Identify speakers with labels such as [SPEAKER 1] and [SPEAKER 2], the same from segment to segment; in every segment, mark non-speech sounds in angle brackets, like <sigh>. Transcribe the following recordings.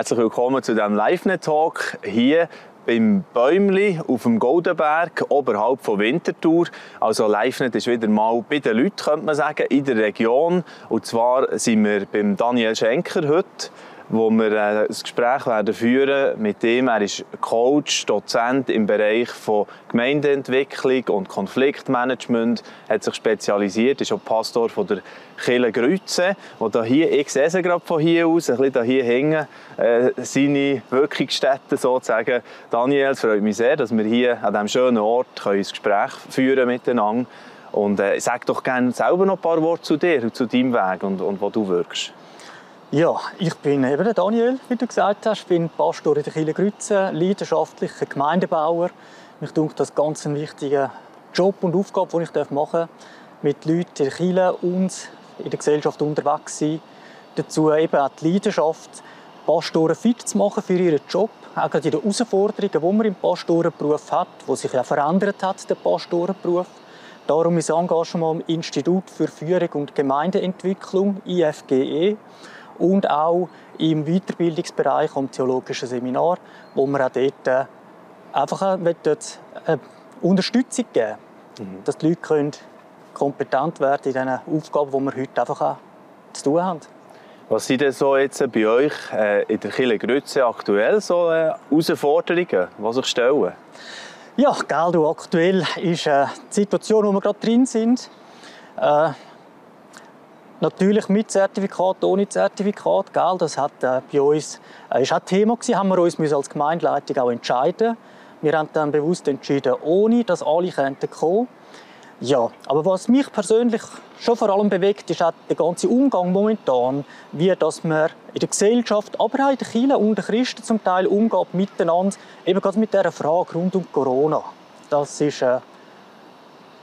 [SPEAKER 1] Herzlich willkommen zu diesem Live-Net-Talk hier beim Bäumli auf dem Goldenberg oberhalb von Winterthur. Also LiveNet ist wieder mal bei den Leuten, könnte man sagen, in der Region. Und zwar sind wir beim Daniel Schenker heute wo wir äh, ein Gespräch werden führen mit ihm. Er ist Coach, Dozent im Bereich von Gemeindeentwicklung und Konfliktmanagement, hat sich spezialisiert, ist auch Pastor von der Kirche Grütze, wo da hier, ich sehe sie gerade von hier aus, ein bisschen hier hängen, äh, seine Wirkungsstätte sozusagen. Daniel, es freut mich sehr, dass wir hier an diesem schönen Ort ein Gespräch führen miteinander. Und äh, sag doch gerne selber noch ein paar Worte zu dir und zu deinem Weg und, und wo du wirkst.
[SPEAKER 2] Ja, ich bin eben Daniel, wie du gesagt hast. Ich bin Pastor in der Kirche Grütze, leidenschaftlicher Gemeindebauer. Mich denke, das ganz ein wichtiger Job und Aufgabe, die ich machen darf, mit Leuten in der Kirche und in der Gesellschaft unterwegs sein. Dazu eben auch die Leidenschaft, Pastoren fit zu machen für ihren Job. Auch in den Herausforderungen, die man im Pastorenberuf hat, wo sich ja verändert hat, der Pastorenberuf. Darum ist Engagement im Institut für Führung und Gemeindeentwicklung, IFGE und auch im Weiterbildungsbereich am theologischen Seminar, wo wir auch dort äh, einfach eine Unterstützung geben mhm. dass die Leute können kompetent werden in diesen Aufgaben, die wir heute einfach zu tun haben.
[SPEAKER 1] Was sind denn so jetzt bei euch äh, in der Kirche Grütze aktuell so äh, Herausforderungen, die sich stellen?
[SPEAKER 2] Ja, gell, aktuell ist äh, die Situation, in der wir gerade drin sind. Natürlich mit Zertifikat, ohne Zertifikat. Gell? Das hat äh, bei uns, äh, ist auch Thema gewesen, haben wir uns als Gemeindeleitung auch entscheiden. Wir haben dann bewusst entschieden, ohne, dass alle könnten kommen. Ja, aber was mich persönlich schon vor allem bewegt, ist auch der ganze Umgang momentan, wie dass man in der Gesellschaft, aber auch in der Kirche und den Christen zum Teil umgeht miteinander, eben gerade mit dieser Frage rund um Corona. Das ist, äh,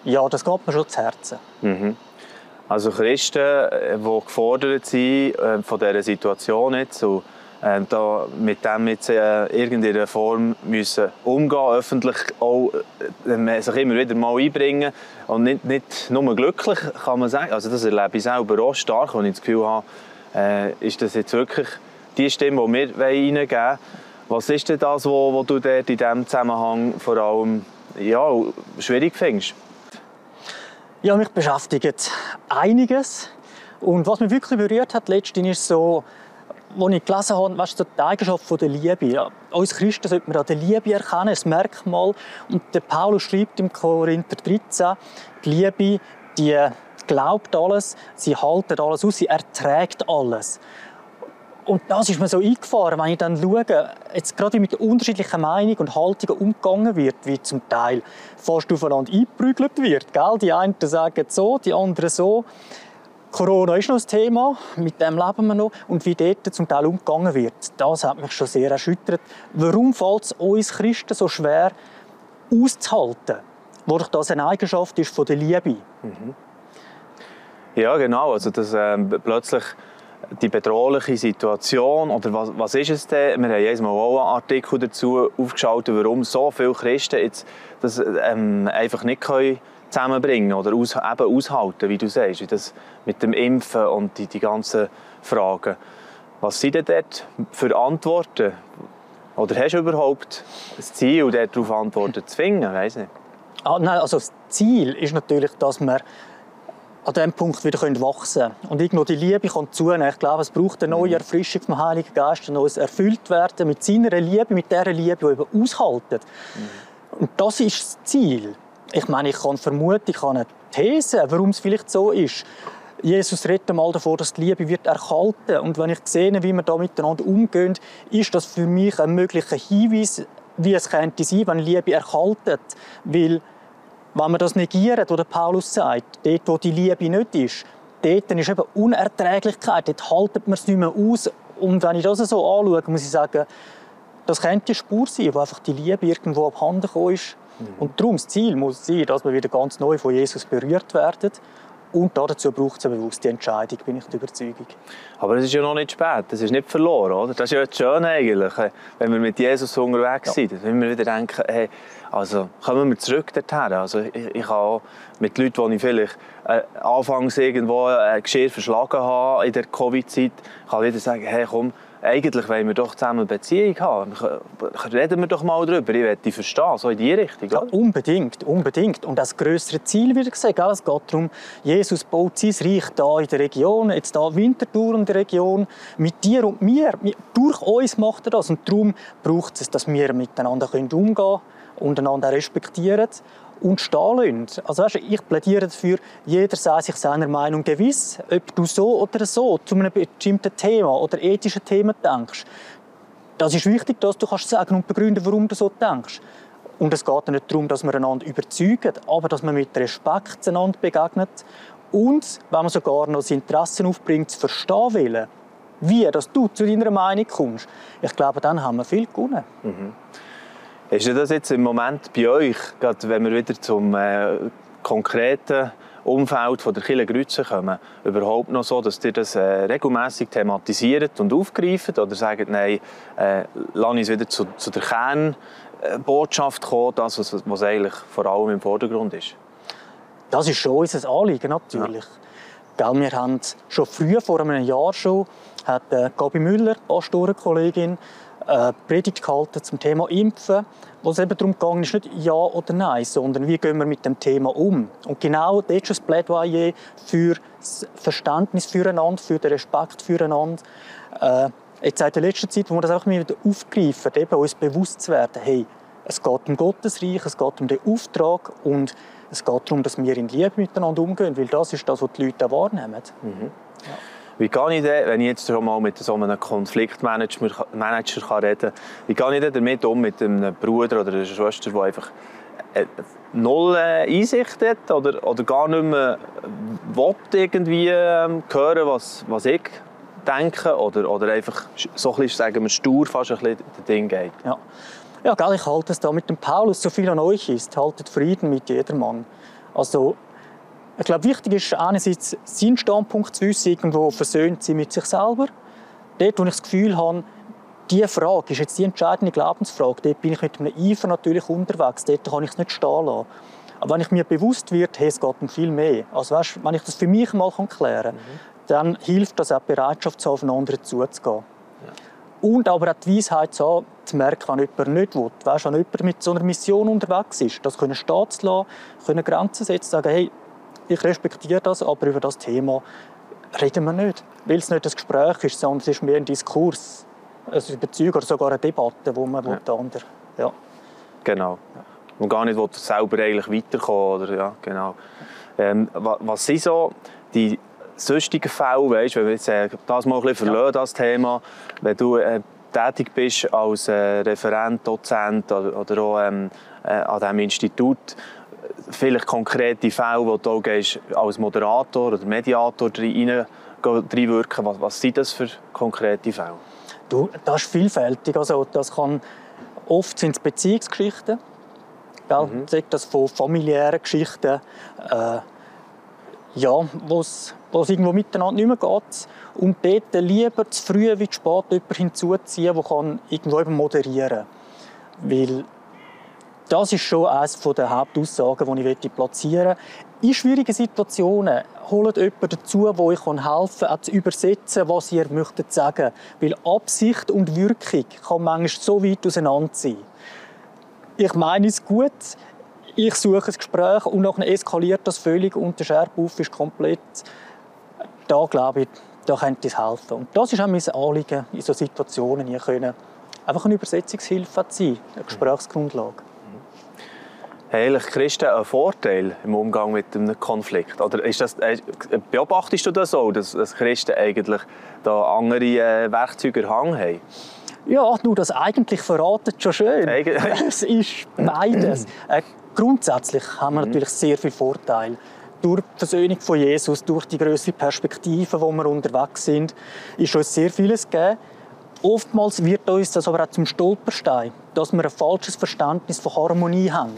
[SPEAKER 2] ja, das geht mir schon zu Herzen.
[SPEAKER 1] Mhm. Also Christen, äh, die gefordert sind äh, von dieser Situation jetzt und äh, da mit dem jetzt äh, irgendeiner Form müssen umgehen, öffentlich auch sich immer wieder mal einbringen und nicht, nicht nur glücklich, kann man sagen. Also das erlebe ich selber auch stark, und ich das Gefühl habe, ist das jetzt wirklich die Stimme, die wir reingeben wollen. Was ist denn das, was du dort in diesem Zusammenhang vor allem ja, schwierig findest?
[SPEAKER 2] Ja, mich beschäftigt einiges. Und was mich wirklich berührt hat letztens ist so, als ich gelesen habe, weißt du, die Eigenschaft der Liebe. Ja, uns Christen sollte man an der Liebe erkennen, das Merkmal. Und der Paulus schreibt im Korinther 13, die Liebe, die glaubt alles, sie haltet alles aus, sie erträgt alles. Und das ist mir so eingefahren, wenn ich dann schaue, jetzt gerade mit unterschiedlichen Meinungen und Haltungen umgegangen wird, wie zum Teil fast aufeinander eingeprügelt wird. Gell? Die einen sagen so, die anderen so. Corona ist noch ein Thema, mit dem leben wir noch. Und wie dort zum Teil umgegangen wird, das hat mich schon sehr erschüttert. Warum fällt es uns Christen so schwer, auszuhalten? Wo doch das eine Eigenschaft ist von der Liebe. Mhm.
[SPEAKER 1] Ja, genau. Also, dass ähm, plötzlich die bedrohliche Situation oder was, was ist es denn? Wir haben jedes Mal auch einen Artikel dazu aufgeschaltet, warum so viele Christen jetzt das ähm, einfach nicht können zusammenbringen oder aus, eben aushalten, wie du sagst, wie das mit dem Impfen und die, die ganzen Fragen. Was sind denn dort für Antworten? Oder hast du überhaupt ein Ziel, darauf Antworten zu finden? Weiss nicht.
[SPEAKER 2] Ah, nein, also das Ziel ist natürlich, dass wir an diesem Punkt wieder wachsen können. Und irgendwo die Liebe kommt zunehmen. Ich glaube, es braucht eine neue mhm. Erfrischung vom Heiligen Geist, ein neues Erfülltwerden mit seiner Liebe, mit dieser Liebe, die eben aushaltet. Mhm. Und das ist das Ziel. Ich meine, ich kann vermuten, ich kann eine These, warum es vielleicht so ist. Jesus redet mal davor, dass die Liebe wird erkalten. Und wenn ich sehe, wie wir da miteinander umgehen, ist das für mich ein möglicher Hinweis, wie es könnte sein, wenn Liebe erkaltet. Weil wenn wir das negieren, was Paulus sagt, dort, wo die Liebe nicht ist, dort ist eben Unerträglichkeit, dort haltet man es nicht mehr aus. Und wenn ich das so anschaue, muss ich sagen, das könnte eine Spur sein, wo einfach die Liebe irgendwo abhanden gekommen ist. Mhm. Und darum das Ziel muss sein, dass wir wieder ganz neu von Jesus berührt werden und dazu braucht es eine bewusste Entscheidung, bin ich der Überzeugung.
[SPEAKER 1] Aber es ist ja noch nicht spät, es ist nicht verloren, oder? Das ist ja das Schöne eigentlich, wenn wir mit Jesus unterwegs ja. sind. Wenn wir wieder denken, hey, also kommen wir zurück dorthin. Also ich, ich habe auch mit Leuten, die ich vielleicht äh, anfangs irgendwo ein Geschirr verschlagen habe in der Covid-Zeit, kann wieder sagen, hey komm, eigentlich wollen wir doch zusammen eine Beziehung haben. Reden wir doch mal darüber. Ich werde dich verstehen, so in die Richtung.
[SPEAKER 2] Ja, unbedingt, unbedingt. Und das größere Ziel wieder gesagt, es geht darum, Jesus baut sein Reich hier in der Region, jetzt hier Winterthur in der Region, mit dir und mir. Durch uns macht er das. Und darum braucht es, dass wir miteinander umgehen können und einander respektieren und stehen lassen. Also weißt, ich plädiere dafür, jeder sei sich seiner Meinung gewiss, ob du so oder so zu einem bestimmten Thema oder ethischen Themen denkst. Das ist wichtig, dass du kannst sagen und begründen, warum du so denkst. Und es geht nicht darum, dass wir einander überzeugen, aber dass man mit Respekt einander begegnet und, wenn man sogar noch das Interesse aufbringt, zu verstehen will, wie dass du zu deiner Meinung kommst. Ich glaube, dann haben wir viel gewonnen. Mhm.
[SPEAKER 1] Ist das jetzt im Moment bei euch, gerade wenn wir wieder zum äh, konkreten Umfeld von der Kille Grütze kommen, überhaupt noch so, dass ihr das äh, regelmäßig thematisiert und aufgreift oder sagt, nein, äh, lass uns wieder zu, zu der Kernbotschaft kommen, das, was, was eigentlich vor allem im Vordergrund ist?
[SPEAKER 2] Das ist schon unser Anliegen, natürlich. Ja. wir haben schon früher, vor einem Jahr schon, hat äh, Gabi Müller, Pastorenkollegin, äh, Predigt gehalten zum Thema Impfen, wo es eben darum ging, ist nicht Ja oder Nein, sondern wie gehen wir mit dem Thema um. Und genau das ist das Plädoyer für das Verständnis füreinander, für den Respekt füreinander. Äh, jetzt in der letzten Zeit, wo wir das auch wieder aufgreifen, eben uns bewusst zu werden, hey, es geht um Gottes Reich, es geht um den Auftrag und es geht darum, dass wir in Liebe miteinander umgehen, weil das ist das, was die Leute wahrnehmen. Mhm.
[SPEAKER 1] Ja. Wie kann ich denn, wenn ich jetzt schon mal mit so einem Konfliktmanager Manager kann reden kann, wie gehe ich denn damit um mit einem Bruder oder einer Schwester, die einfach äh, null äh, Einsicht hat oder, oder gar nicht mehr will irgendwie ähm, hören, was, was ich denke oder, oder einfach so ein bisschen, sagen wir, stur fast ein bisschen das Ding geht.
[SPEAKER 2] Ja. Ja, ich halte es da mit dem Paulus, so viel an euch ist, haltet Frieden mit jedermann. Also ich glaube, wichtig ist einerseits sein Standpunkt zu wissen, irgendwo versöhnt sie mit sich selber. Dort, wo ich das Gefühl habe, diese Frage ist jetzt die entscheidende Glaubensfrage, dort bin ich mit einem Eifer natürlich unterwegs, dort kann ich es nicht stehen lassen. Aber wenn ich mir bewusst wird, hey, es geht um viel mehr, also weißt, wenn ich das für mich mal klären kann, mhm. dann hilft das auch die Bereitschaft zu haben, auf einen zuzugehen. Ja. Und aber auch die Weisheit zu, haben, zu merken, wenn jemand nicht will. Weißt, wenn jemand mit so einer Mission unterwegs ist, das können stehen zu lassen, können Grenzen setzen, sagen, hey, ich respektiere das, aber über das Thema reden wir nicht. Weil es nicht ein Gespräch ist, sondern es ist mehr ein Diskurs. Also ein Bezug oder sogar eine Debatte, wo man ja. andere. Ja.
[SPEAKER 1] Genau. Und gar nicht selber eigentlich weiterkommen. Oder, ja, genau. Ähm, was sind so die sonstigen Fälle, weißt, wenn wir jetzt äh, das mal ein bisschen verlassen, ja. das Thema, wenn du äh, tätig bist als äh, Referent, Dozent oder, oder auch ähm, äh, an diesem Institut, vielleicht konkrete Fälle, wo du auch als Moderator oder Mediator reinwirken was, was sind das für konkrete Fälle?
[SPEAKER 2] Du, das ist vielfältig. Also, das kann, oft sind es Beziehungsgeschichten. Mhm. das von familiären Geschichten, äh, ja, wo es irgendwo miteinander nicht mehr geht. Und dort lieber zu früh wie zu spät jemanden hinzuziehen, der irgendwo eben moderieren kann. Weil das ist schon eines der Hauptaussagen, die ich platzieren möchte. In schwierigen Situationen holt jemanden dazu, wo ich helfen kann, zu übersetzen, was ihr möchtet sagen. Weil Absicht und Wirkung kann manchmal so weit auseinander sein. Ich meine es gut, ich suche ein Gespräch und nachher eskaliert das völlig und der Scherbauf ist komplett. Da glaube ich, da könnte es helfen. Und das ist auch mein Anliegen in solchen Situationen. Hier können einfach eine Übersetzungshilfe sein, eine Gesprächsgrundlage.
[SPEAKER 1] Haben eigentlich Christen einen Vorteil im Umgang mit einem Konflikt? Oder ist das, äh, beobachtest du das auch, dass, dass Christen eigentlich da andere äh, Werkzeuge Hang haben?
[SPEAKER 2] Ja, nur das eigentlich verratet schon schön. Eig <laughs> es ist beides. Äh, grundsätzlich haben wir mhm. natürlich sehr viele Vorteile. Durch die Versöhnung von Jesus, durch die größere Perspektive, wo wir unterwegs sind, ist uns sehr vieles gegeben. Oftmals wird uns das aber auch zum Stolperstein, dass wir ein falsches Verständnis von Harmonie haben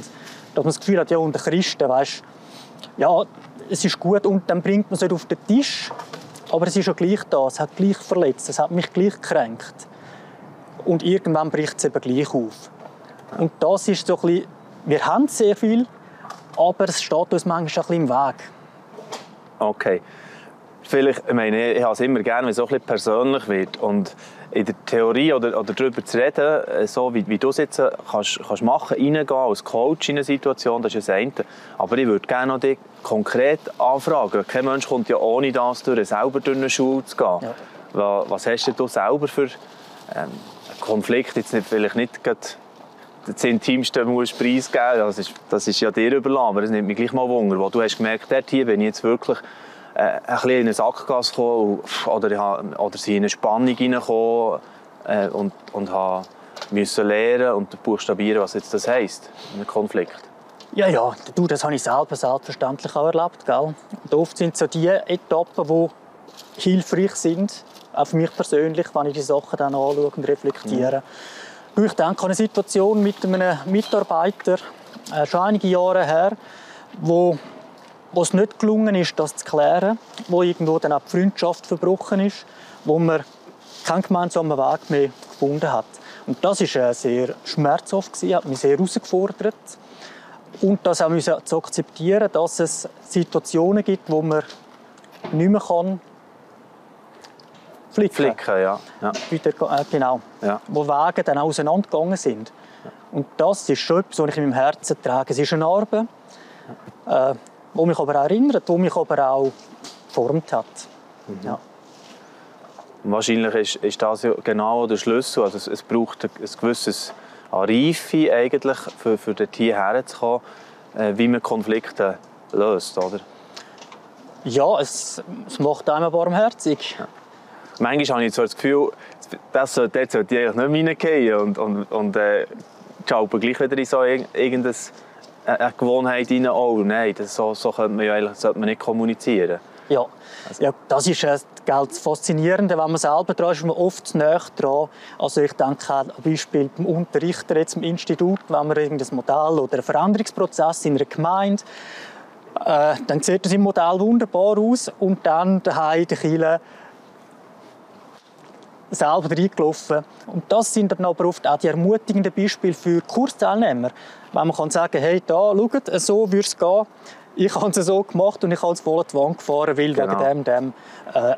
[SPEAKER 2] dass man das Gefühl hat, ja, unter Christen, weißt, ja, es ist gut und dann bringt man es nicht auf den Tisch, aber es ist ja gleich da, es hat gleich verletzt, es hat mich gleich gekränkt. Und irgendwann bricht es eben gleich auf. Und das ist so ein bisschen, wir haben sehr viel, aber es steht uns manchmal ein bisschen im Weg.
[SPEAKER 1] Okay. Vielleicht, ich meine, ich habe es immer gerne, wenn es auch ein bisschen persönlich wird. Und in der Theorie oder, oder darüber zu reden, äh, so wie, wie du es jetzt äh, kannst, kannst machen, reingehen als Coach in eine Situation, das ist das eine. Aber ich würde gerne noch dich konkret anfragen. Kein Mensch kommt ja ohne das durch, selber durch eine Schule zu gehen. Ja. Was hast du selber für ähm, einen Konflikt? Jetzt nicht, vielleicht nicht gerade das Intimste musst preisgeben das ist, das ist ja dir überlassen, aber es nimmt mich gleich mal Wunder, wo du hast gemerkt, dort hier bin ich jetzt wirklich ein bisschen in eine Sackgasse gekommen oder, oder sie in eine Spannung hineingekommen äh, und, und habe müssen lernen und buchstabieren, was jetzt das heisst, ein Konflikt.
[SPEAKER 2] Ja, ja, du, das habe ich selber selbstverständlich auch erlebt. Gell? Und oft sind es so die Etappen, die hilfreich sind, auch für mich persönlich, wenn ich die Sachen dann anschaue und reflektiere. Mhm. Ich denke an eine Situation mit einem Mitarbeiter, äh, schon einige Jahre her, wo wo es nicht gelungen ist, das zu klären, wo irgendwo dann auch die Freundschaft verbrochen ist, wo man keinen gemeinsamen Weg mehr gefunden hat. Und das war sehr schmerzhaft, hat mich sehr herausgefordert. Und das auch zu akzeptieren, dass es Situationen gibt, wo man nicht mehr kann flicken.
[SPEAKER 1] Flicken, ja. ja.
[SPEAKER 2] Wieder, äh, genau. Ja. Wo Wege dann auseinandergegangen sind. Und das ist schon etwas, was ich in meinem Herzen trage. Es ist eine Narbe. Äh, wo mich aber auch erinnert, wo mich aber auch geformt hat. Mhm. Ja.
[SPEAKER 1] Wahrscheinlich ist, ist das ja genau der Schlüssel. Also es, es braucht ein, ein gewisses Reife eigentlich, für, für dort hierher zu kommen, äh, wie man Konflikte löst, oder?
[SPEAKER 2] Ja, es, es macht einem barmherzig. Ja.
[SPEAKER 1] Manchmal habe ich so das Gefühl, das sollte, dort sollte ich eigentlich nicht reingehen und, und, und äh, gleich wieder in so irgendein eine Gewohnheit rein, oh nein, das, so, so könnte man ja eigentlich, sollte man nicht kommunizieren.
[SPEAKER 2] Ja, also. ja das ist äh, das Faszinierende, wenn man selber dran ist, ist man oft näher dran. Also ich denke an Beispiel beim Unterrichter jetzt im Institut, wenn man irgendein Modell oder einen Veränderungsprozess in einer Gemeinde äh, dann sieht das im Modell wunderbar aus und dann daheim die Kirche selber reingelaufen. Und das sind dann aber oft auch die ermutigenden Beispiele für Kursteilnehmer. Wenn man kann sagen, hey, da, schaut, so würde es gehen. Ich habe es so gemacht und ich habe es voll die Wand gefahren, weil genau. wegen dem, dem äh,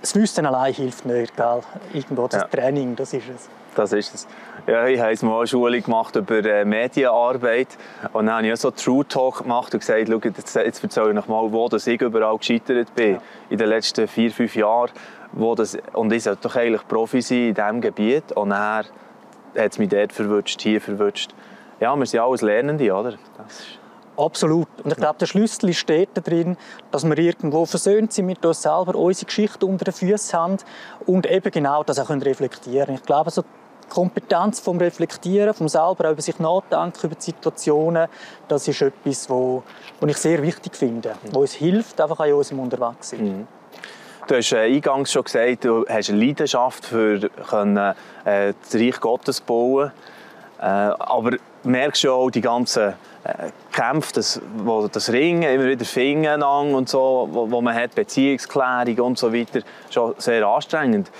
[SPEAKER 2] das Wissen allein hilft nicht. Gell? Irgendwo das ja. Training, das ist es.
[SPEAKER 1] Das ist es. Ja, ich habe mal eine Schule gemacht über äh, Medienarbeit und dann habe ich so True Talk gemacht und gesagt, schau, jetzt, jetzt erzähle ich noch mal, wo dass ich überall gescheitert bin ja. in den letzten vier, fünf Jahren. Wo das, und ich sollte doch eigentlich Profi sein in diesem Gebiet und dann hat es mich dort verwünscht, hier verwünscht. Ja, wir sind alles Lernende, oder?
[SPEAKER 2] Absolut. Und ich glaube, der Schlüssel steht drin, dass wir irgendwo versöhnt sind mit uns selber, unsere Geschichte unter den Füßen haben und eben genau das auch reflektieren können. Ich glaube, so die Kompetenz vom Reflektieren, vom selber über sich nachdenken, über die Situationen, das ist etwas, was ich sehr wichtig finde, mhm. wo uns hilft, einfach an unserem Unterwegssein. Mhm.
[SPEAKER 1] Du hast äh, eingangs schon gesagt, du hast eine Leidenschaft für können, äh, das Reich Gottes bauen. Äh, aber merkst du auch die ganzen äh, Kämpfe, das, wo das Ringen, immer wieder Finger und so, wo, man hat, Beziehungsklärung und so weiter, schon sehr anstrengend.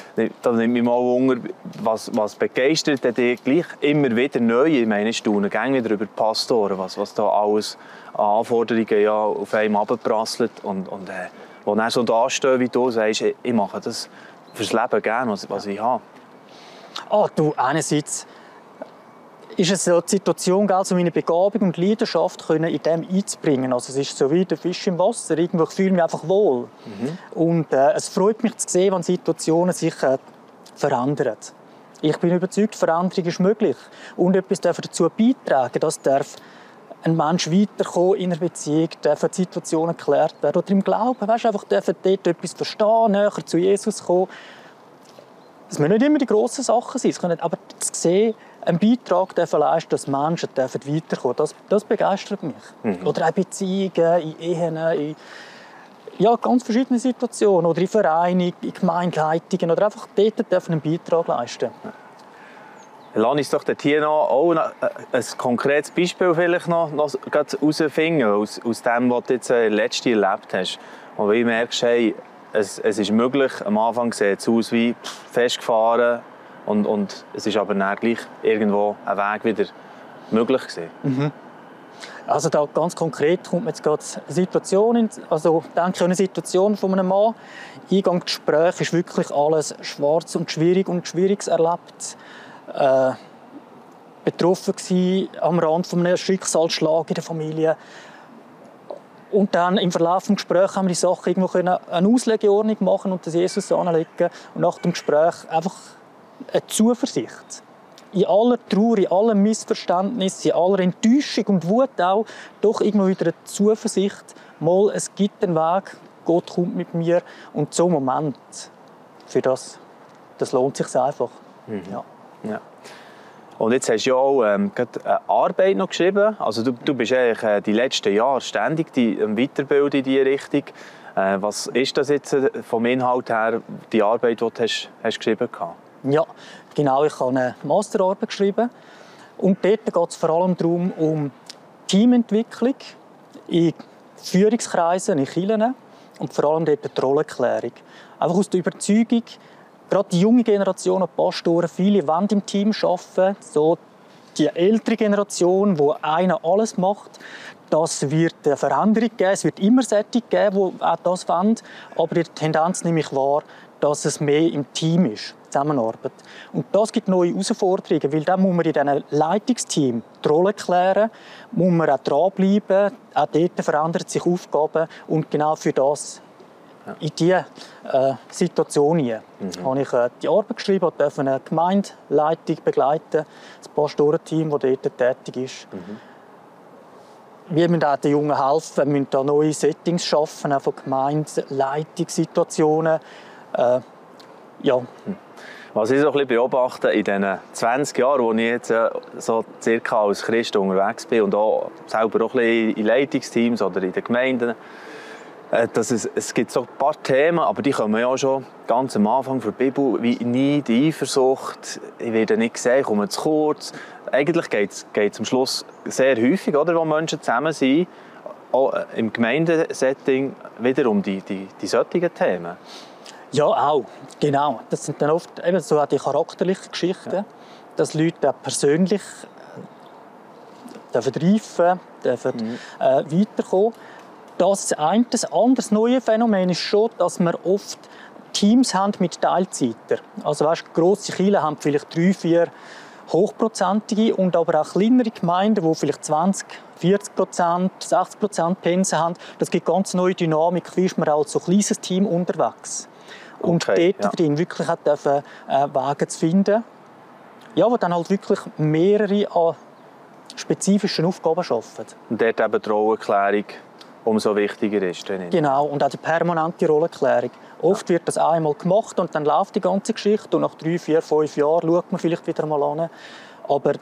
[SPEAKER 1] Da nimmt mich mal Wunder, was, was begeistert dich gleich immer wieder neu? Ich meine, ich gerne wieder über die Pastoren, was, was da alles an Anforderungen ja auf einem abprasselt und, und äh, wo dann so dastehen, wie du sagst, ich mache das fürs Leben gerne, was, was ich habe.
[SPEAKER 2] Oh, du, einerseits ist es so die Situation, also meine Begabung und Leidenschaft können in dem einzubringen. Also es ist so wie der Fisch im Wasser. Irgendwo fühle ich mich einfach wohl. Mhm. Und äh, es freut mich zu sehen, wenn Situationen sich äh, verändern. Ich bin überzeugt, Veränderung ist möglich. Und etwas darf dazu beitragen, dass darf ein Mensch weiterkommen in einer Beziehung, dürfen Situationen geklärt werden. Oder im Glauben, weißt, einfach dürfen dort etwas verstehen, näher zu Jesus kommen. Es müssen nicht immer die grossen Sachen sein, es können aber zu sehen, einen Beitrag dürfen leisten, dass Menschen dürfen weiterkommen das, das begeistert mich. Mhm. Oder auch Beziehungen, in Ehen, in ja, ganz verschiedene Situationen. Oder in Vereinen, in Gemeindeleitungen. Oder einfach dort dürfen einen Beitrag leisten.
[SPEAKER 1] Lass uns doch hier noch auch ein konkretes Beispiel vielleicht noch, noch herausfinden, aus, aus dem, was du jetzt äh, letztes erlebt hast. Und wie du merkst, hey, es, es ist möglich, am Anfang sieht es aus wie festgefahren, und, und es ist aber dann gleich irgendwo ein Weg wieder möglich gewesen.
[SPEAKER 2] Mhm. Also da ganz konkret kommt mir jetzt gerade eine Situation, in, also denke ich an eine Situation von einem Mann. Eingangsgespräch ist wirklich alles schwarz und schwierig und Schwieriges erlebt. Äh, betroffen gewesen, am Rand von einem Schicksalsschlag in der Familie. Und dann im Verlauf des Gesprächs haben wir die Sache irgendwo können eine Auslegeordnung machen und das Jesus anlegen. Und nach dem Gespräch einfach eine Zuversicht. In aller Trauer, in allem Missverständnis, in aller Enttäuschung und Wut auch, doch irgendwo wieder eine Zuversicht. Mal, es gibt einen Weg, Gott kommt mit mir. Und so ein Moment, für das, das lohnt sich einfach.
[SPEAKER 1] Mhm. Ja. Ja. Und jetzt hast du ja auch ähm, eine Arbeit noch geschrieben. Also du, du bist eigentlich äh, die letzten Jahre ständig die, ähm, weiterbilden in diese Richtung. Äh, was ist das jetzt äh, vom Inhalt her, die Arbeit, die du hast, hast geschrieben hast?
[SPEAKER 2] Ja, genau. Ich habe eine Masterarbeit geschrieben. Und dort geht es vor allem darum, um Teamentwicklung in Führungskreisen, in Kirchen und vor allem dort die Rollenklärung. Einfach aus der Überzeugung, gerade die junge Generation an Pastoren, viele wollen im Team arbeiten. So die ältere Generation, wo einer alles macht, das wird eine Veränderung geben. Es wird immer solche geben, die auch das wollen. Aber die Tendenz nehme ich wahr, dass es mehr im Team ist, Zusammenarbeit. Und das gibt neue Herausforderungen, weil dann muss man in diesem Leitungsteam die Rolle klären, muss man auch dranbleiben, auch dort verändern sich Aufgaben und genau für das in diese äh, Situation mhm. habe ich äh, die Arbeit geschrieben und durfte eine Gemeindeleitung begleiten, das Pastorenteam, das dort tätig ist. Mhm. Wir müssen auch den Jungen helfen, wir müssen da neue Settings schaffen, auch von Gemeindeleitungssituationen. Äh, ja.
[SPEAKER 1] Mhm. Was ich so ein bisschen beobachte in diesen 20 Jahren, wo ich jetzt äh, so circa als Christ unterwegs bin und auch selber auch ein bisschen in Leitungsteams oder in den Gemeinden, dass es, es gibt so ein paar Themen, aber die kommen ja schon ganz am Anfang der Bibel, wie Neid, Eifersucht, ich werde nicht gesehen, ich komme zu kurz. Eigentlich geht es am Schluss sehr häufig, oder, wo Menschen zusammen sind, auch äh, im Gemeindesetting wieder um die, die, die solchen Themen.
[SPEAKER 2] Ja, auch. Genau. Das sind dann oft eben so die charakterlichen Geschichten, ja. dass Leute auch persönlich äh, dürfen reifen dürfen mhm. äh, weiterkommen das eine. Das andere neue Phänomen ist schon, dass wir oft Teams haben mit Teilzeiter. Also weißt, grosse Kirchen haben vielleicht drei, vier hochprozentige und aber auch kleinere Gemeinden, die vielleicht 20, 40 Prozent, 60 Prozent Pensen haben. Das gibt ganz neue Dynamik. Wie ist man als so kleines Team unterwegs? Und okay, dort ja. drin wirklich auch dürfen, äh, Wege zu finden, ja, wo dann halt wirklich mehrere an spezifischen Aufgaben schaffen.
[SPEAKER 1] Und dort eben die Rollenklärung umso wichtiger ist.
[SPEAKER 2] Genau, und auch die permanente Rollenklärung. Oft wird das einmal gemacht und dann läuft die ganze Geschichte und nach drei, vier, fünf Jahren schaut man vielleicht wieder mal an. Aber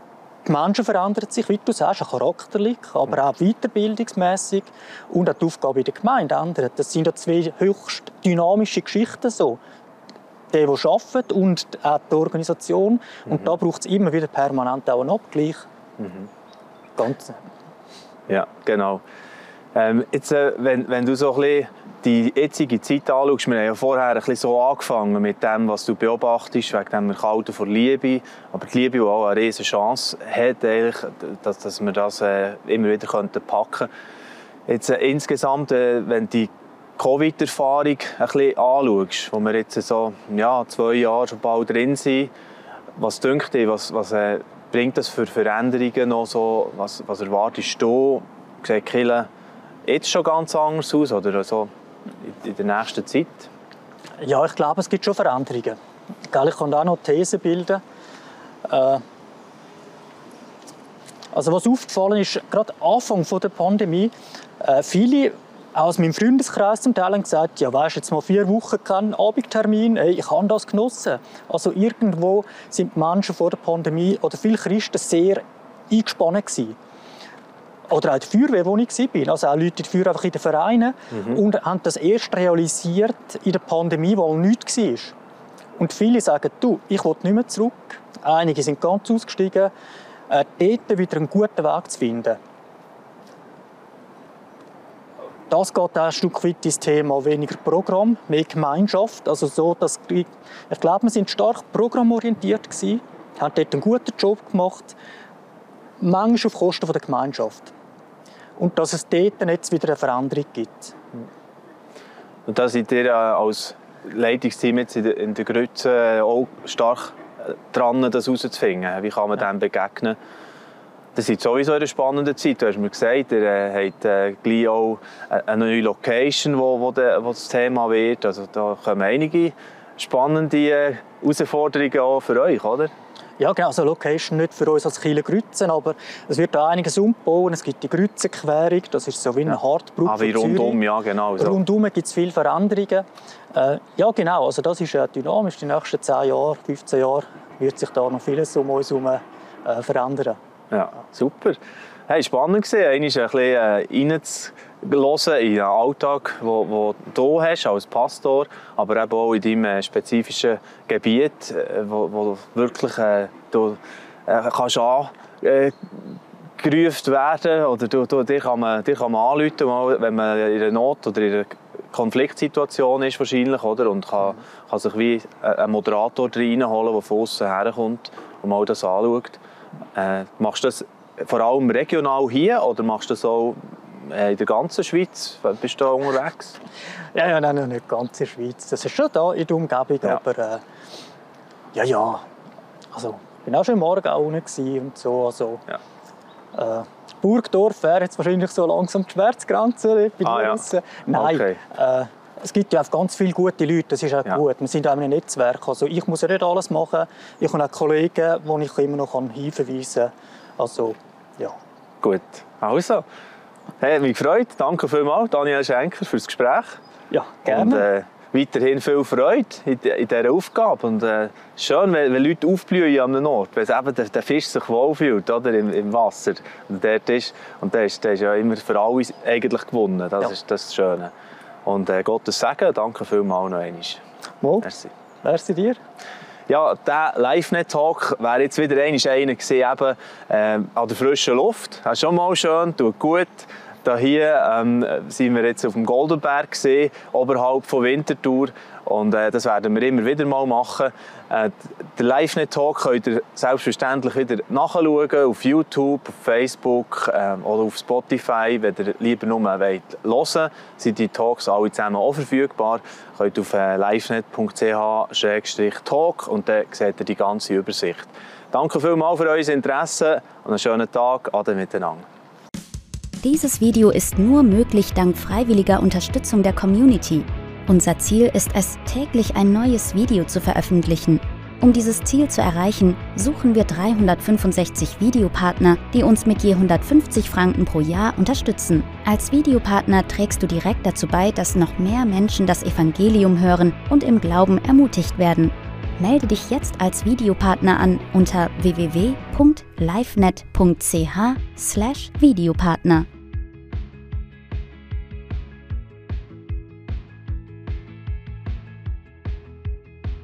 [SPEAKER 2] die Menschen verändern sich, wie du sagst, auch charakterlich, aber auch weiterbildungsmässig und auch die Aufgabe in der Gemeinde ändern. Das sind ja zwei höchst dynamische Geschichten so. Der, der arbeitet und auch die Organisation. Und mhm. da braucht es immer wieder permanent auch einen Abgleich. Mhm. Ganz.
[SPEAKER 1] Ja, genau. Ähm, jetzt, äh, wenn, wenn du so die jetzige Zeit anschaust, wir haben ja vorher ein bisschen so angefangen mit dem, was du beobachtest, wegen dem Erkalten vor Liebe. Aber die Liebe, die auch eine riesige Chance hat, eigentlich, dass, dass wir das äh, immer wieder packen könnten. Jetzt äh, insgesamt, äh, wenn die Covid-Erfahrung ein bisschen anschaust, wo wir jetzt so ja, zwei Jahre schon bald drin sind, was denkt ihr, was, was äh, bringt das für Veränderungen noch so, was, was erwartest du? Sieht Kille jetzt schon ganz anders aus oder so in der nächsten Zeit?
[SPEAKER 2] Ja, ich glaube, es gibt schon Veränderungen. Ich kann auch noch These bilden. Äh, also was aufgefallen ist, gerade Anfang der Pandemie, äh, viele aus meinem Freundeskreis zum Teil haben gesagt, ja weißt, jetzt mal vier Wochen kein Abendtermin, hey, ich habe das genossen. Also irgendwo sind die Menschen vor der Pandemie oder viele Christen sehr eingespannt gewesen oder auch die Feuerwehr, wo ich war. Also auch Leute der Feuerwehr einfach in den Vereinen. Mhm. Und haben das erst realisiert in der Pandemie, wo nichts war. Und viele sagen, du, ich will nicht mehr zurück. Einige sind ganz ausgestiegen. Äh, dort wieder einen guten Weg zu finden. Das geht auch ein Stück weit ins Thema weniger Programm, mehr Gemeinschaft. Also so, dass ich glaube, wir sind stark programmorientiert gewesen, haben dort einen guten Job gemacht, manchmal auf Kosten der Gemeinschaft. Und dass es dort jetzt wieder eine Veränderung gibt.
[SPEAKER 1] Und da seid ihr als Leitungsteam jetzt in der Grütze auch stark dran, das herauszufinden. Wie kann man dem begegnen? Das ist sowieso eine spannende Zeit. Du hast mir gesagt, ihr äh, habt äh, gleich auch eine neue Location, wo, wo, de, wo das Thema wird. Also da kommen einige spannende äh, Herausforderungen auch für euch, oder?
[SPEAKER 2] Ja, genau. Also Location nicht für uns als Kieler Grützen, aber es wird da einiges umbauen. Es gibt die Grützenquerung, das ist so wie eine ja. Hartbrücke
[SPEAKER 1] Ah, rundum, ja genau.
[SPEAKER 2] So. Rundum gibt es viele Veränderungen. Äh, ja, genau. Also das ist äh, dynamisch. Die nächsten 10 Jahre, 15 Jahre wird sich da noch vieles um uns herum äh, verändern.
[SPEAKER 1] Ja, super. Hey, spannend gesehen, ein bisschen äh, reinzuhören in den Alltag, den du hast als Pastor, aber eben auch in deinem äh, spezifischen Gebiet, äh, wo, wo wirklich äh, du äh, kannst angerufen werden oder du, du, dir kann man, dir kann man anrufen, wenn man in einer Not oder in einer Konfliktsituation ist wahrscheinlich, oder? und kann, kann sich wie einen Moderator reinholen, der von außen herkommt und mal das anschaut. Äh, machst du das vor allem regional hier oder machst du das auch äh, in der ganzen Schweiz? Bist du da unterwegs?
[SPEAKER 2] Ja, ja, nein, nicht ganz in der Schweiz. Das ist schon da in der Umgebung, ja. aber äh, ja, ja. Also, ich war auch schon morgen auch unten und so. Also, ja. äh, Burgdorf wäre jetzt wahrscheinlich so langsam die Schmerzgrenze.
[SPEAKER 1] Ah, ja.
[SPEAKER 2] Nein, okay. äh, es gibt ja auch ganz viele gute Leute, das ist auch ja. gut. Wir sind auch in einem Netzwerk. Also ich muss ja nicht alles machen. Ich habe auch Kollegen, die ich immer noch hinverweisen kann. Also, ja.
[SPEAKER 1] Gut. Also, hey, mich gefreut. Danke vielmals, Daniel Schenker, für das Gespräch.
[SPEAKER 2] Ja, gerne.
[SPEAKER 1] Und, äh, weiterhin viel Freude in, in dieser Aufgabe. Und äh, schön, wenn, wenn Leute aufblühen an einem Ort, wenn eben der, der Fisch sich wohlfühlt oder, im, im Wasser. Und, dort ist, und der, ist, der ist ja immer für alle eigentlich gewonnen. Das ja. ist das Schöne. Und äh, Gottes Segen, danke vielmals noch einmal.
[SPEAKER 2] Mal. Merci. Merci dir.
[SPEAKER 1] Ja, dieser LiveNet-Talk wäre jetzt wieder einer gewesen, eben, äh, an der frischen Luft. Das ist schon mal schön, tut gut. Da hier ähm, sind wir jetzt auf dem Goldenberg gesehen, oberhalb von Winterthur. Und äh, das werden wir immer wieder mal machen. Äh, den LiveNet-Talk könnt ihr selbstverständlich wieder nachschauen auf YouTube, auf Facebook äh, oder auf Spotify. Wenn ihr lieber nur wollt hören sind die Talks alle zusammen auch verfügbar. Ihr könnt auf äh, livenet.ch-talk und dann seht ihr die ganze Übersicht. Danke vielmals für euer Interesse und einen schönen Tag. Ade miteinander.
[SPEAKER 3] Dieses Video ist nur möglich dank freiwilliger Unterstützung der Community. Unser Ziel ist es, täglich ein neues Video zu veröffentlichen. Um dieses Ziel zu erreichen, suchen wir 365 Videopartner, die uns mit je 150 Franken pro Jahr unterstützen. Als Videopartner trägst du direkt dazu bei, dass noch mehr Menschen das Evangelium hören und im Glauben ermutigt werden. Melde dich jetzt als Videopartner an unter www.livenet.ch/videopartner.